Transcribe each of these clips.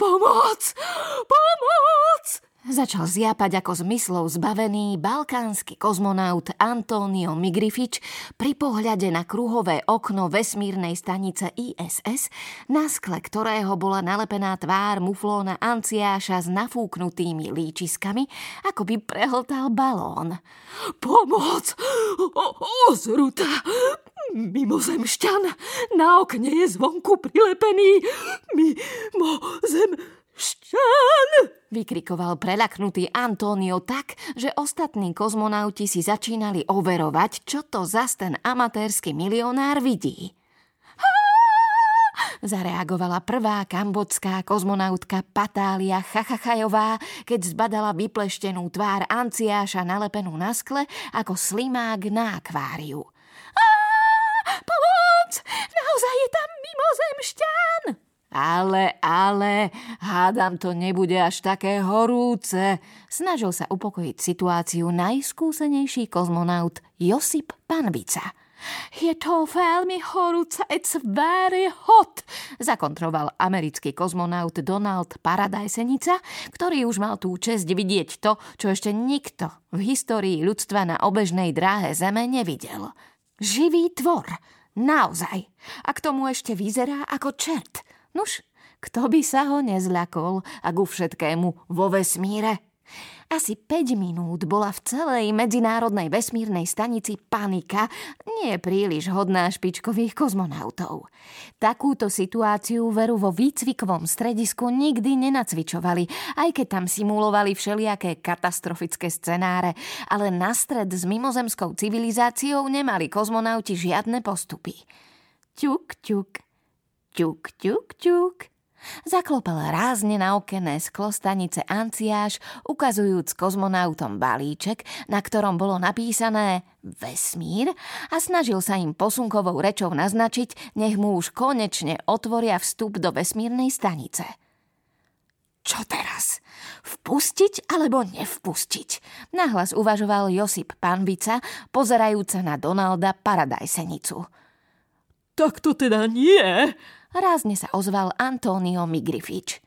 Pomoc! Pomoc! Začal zjapať ako zmyslov zbavený balkánsky kozmonaut Antonio Migrifič pri pohľade na kruhové okno vesmírnej stanice ISS, na skle ktorého bola nalepená tvár muflóna Anciáša s nafúknutými líčiskami, ako by prehltal balón. Pomoc! O, ozruta! Mimozemšťan! Na okne je zvonku prilepený mimozem Šťan! Vykrikoval prelaknutý Antonio tak, že ostatní kozmonauti si začínali overovať, čo to zas ten amatérsky milionár vidí. Zareagovala prvá kambodská kozmonautka Patália Chachachajová, keď zbadala vypleštenú tvár Anciáša nalepenú na skle ako slimák na akváriu. Pomoc! Naozaj je tam mimozemšťan! Ale, ale, hádam to nebude až také horúce. Snažil sa upokojiť situáciu najskúsenejší kozmonaut Josip Panvica. Je to veľmi horúce, it's very hot, zakontroval americký kozmonaut Donald Paradajsenica, ktorý už mal tú čest vidieť to, čo ešte nikto v histórii ľudstva na obežnej dráhe Zeme nevidel. Živý tvor, naozaj. A k tomu ešte vyzerá ako čert – Nuž, kto by sa ho nezľakol a ku všetkému vo vesmíre? Asi 5 minút bola v celej medzinárodnej vesmírnej stanici panika, nie príliš hodná špičkových kozmonautov. Takúto situáciu veru vo výcvikovom stredisku nikdy nenacvičovali, aj keď tam simulovali všelijaké katastrofické scenáre, ale na stred s mimozemskou civilizáciou nemali kozmonauti žiadne postupy. Ťuk, ťuk, Ťuk, ťuk, ťuk. Zaklopal rázne na okenné sklo stanice Anciáš, ukazujúc kozmonautom balíček, na ktorom bolo napísané Vesmír a snažil sa im posunkovou rečou naznačiť, nech mu už konečne otvoria vstup do vesmírnej stanice. Čo teraz? Vpustiť alebo nevpustiť? Nahlas uvažoval Josip Panvica, pozerajúca na Donalda Paradajsenicu. Tak to teda nie, Rázne sa ozval Antonio Migrifič.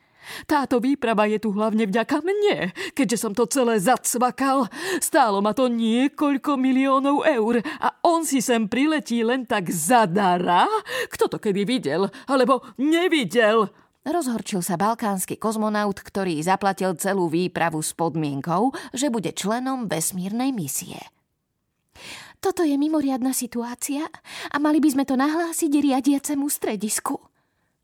Táto výprava je tu hlavne vďaka mne, keďže som to celé zacvakal. Stálo ma to niekoľko miliónov eur a on si sem priletí len tak zadara? Kto to kedy videl? Alebo nevidel? Rozhorčil sa balkánsky kozmonaut, ktorý zaplatil celú výpravu s podmienkou, že bude členom vesmírnej misie. Toto je mimoriadná situácia a mali by sme to nahlásiť riadiacemu stredisku.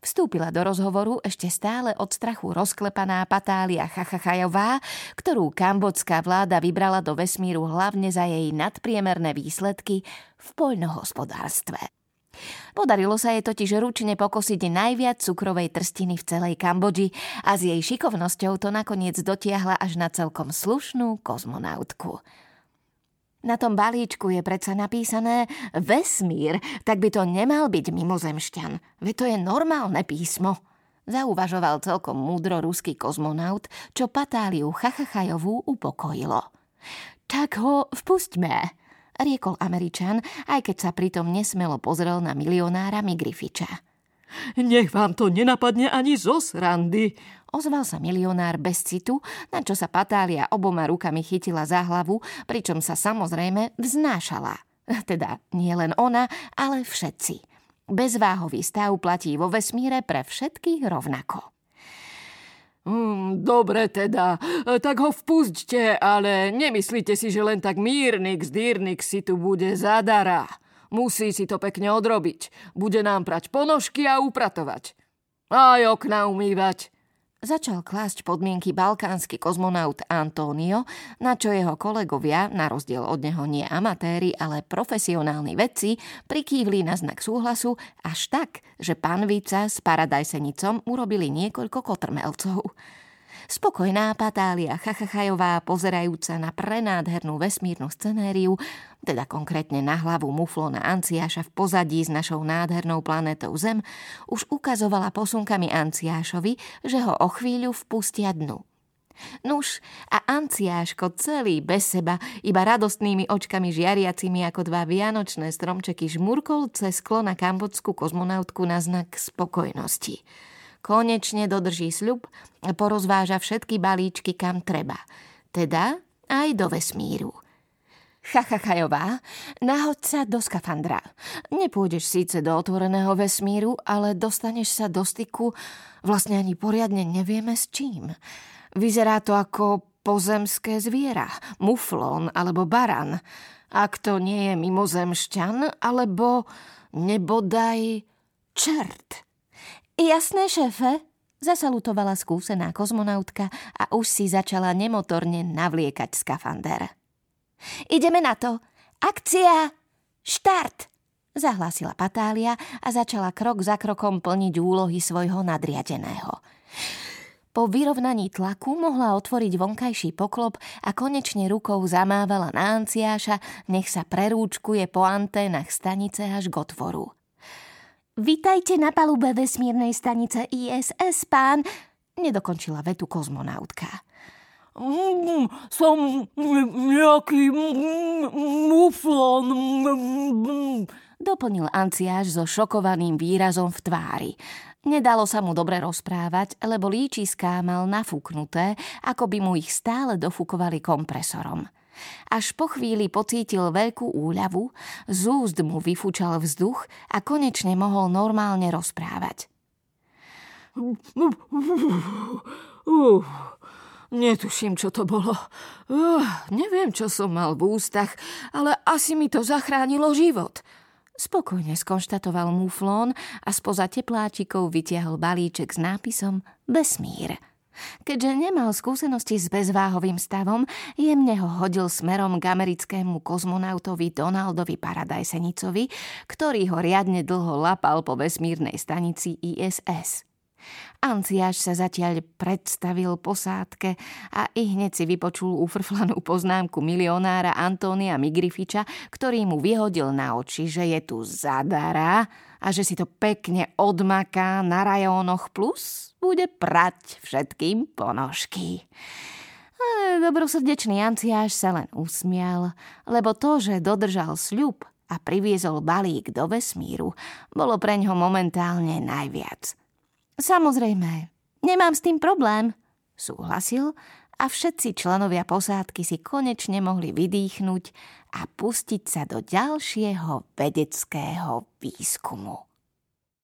Vstúpila do rozhovoru ešte stále od strachu rozklepaná Patália Chachachajová, ktorú kambodská vláda vybrala do vesmíru hlavne za jej nadpriemerné výsledky v poľnohospodárstve. Podarilo sa jej totiž ručne pokosiť najviac cukrovej trstiny v celej Kambodži a s jej šikovnosťou to nakoniec dotiahla až na celkom slušnú kozmonautku. Na tom balíčku je predsa napísané vesmír, tak by to nemal byť mimozemšťan. Veď to je normálne písmo. Zauvažoval celkom múdro ruský kozmonaut, čo Patáliu Chachachajovú upokojilo. Tak ho vpustme, riekol Američan, aj keď sa pritom nesmelo pozrel na milionára Migrifiča. Nech vám to nenapadne ani zo srandy, Ozval sa milionár bez citu, na čo sa Patália oboma rukami chytila za hlavu, pričom sa samozrejme vznášala. Teda nie len ona, ale všetci. Bezváhový stav platí vo vesmíre pre všetkých rovnako. Mm, dobre teda, tak ho vpusťte, ale nemyslíte si, že len tak mírnik zdírnik si tu bude zadara. Musí si to pekne odrobiť. Bude nám prať ponožky a upratovať. Aj okna umývať. Začal klásť podmienky balkánsky kozmonaut Antonio, na čo jeho kolegovia, na rozdiel od neho nie amatéri, ale profesionálni vedci, prikývli na znak súhlasu až tak, že pán Vica s paradajsenicom urobili niekoľko kotrmelcov. Spokojná Patália Chachachajová, pozerajúca na prenádhernú vesmírnu scenériu, teda konkrétne na hlavu muflona Anciáša v pozadí s našou nádhernou planetou Zem, už ukazovala posunkami Anciášovi, že ho o chvíľu vpustia dnu. Nuž, a Anciáško celý bez seba, iba radostnými očkami žiariacimi ako dva vianočné stromčeky žmurkol cez sklo na kambodskú kozmonautku na znak spokojnosti. Konečne dodrží sľub a porozváža všetky balíčky kam treba. Teda aj do vesmíru. Chachachajová, nahoď sa do skafandra. Nepôjdeš síce do otvoreného vesmíru, ale dostaneš sa do styku vlastne ani poriadne nevieme s čím. Vyzerá to ako pozemské zviera, muflón alebo baran. Ak to nie je mimozemšťan, alebo nebodaj čert. Jasné, šéfe, zasalutovala skúsená kozmonautka a už si začala nemotorne navliekať skafander. Ideme na to. Akcia! Štart! Zahlásila Patália a začala krok za krokom plniť úlohy svojho nadriadeného. Po vyrovnaní tlaku mohla otvoriť vonkajší poklop a konečne rukou zamávala na Anciáša, nech sa prerúčkuje po anténach stanice až k otvoru. Vítajte na palube vesmírnej stanice ISS, pán, nedokončila vetu kozmonautka. Mm, som nejaký muflon. Doplnil Anciáš so šokovaným výrazom v tvári. Nedalo sa mu dobre rozprávať, lebo líčiská mal nafúknuté, ako by mu ich stále dofúkovali kompresorom. Až po chvíli pocítil veľkú úľavu, z úst mu vyfúčal vzduch a konečne mohol normálne rozprávať. Uh, netuším, čo to bolo. Uh, neviem, čo som mal v ústach, ale asi mi to zachránilo život – Spokojne skonštatoval muflón a spoza tepláčikov vytiahol balíček s nápisom Vesmír. Keďže nemal skúsenosti s bezváhovým stavom, jemne ho hodil smerom k americkému kozmonautovi Donaldovi Paradajsenicovi, ktorý ho riadne dlho lapal po vesmírnej stanici ISS. Anciáš sa zatiaľ predstavil posádke a i hneď si vypočul ufrflanú poznámku milionára Antónia Migrifiča, ktorý mu vyhodil na oči, že je tu zadara a že si to pekne odmaká na rajónoch plus bude prať všetkým ponožky. Ale dobrosrdečný Anciáš sa len usmial, lebo to, že dodržal sľub a priviezol balík do vesmíru, bolo pre ňo momentálne najviac – Samozrejme, nemám s tým problém, súhlasil a všetci členovia posádky si konečne mohli vydýchnuť a pustiť sa do ďalšieho vedeckého výskumu.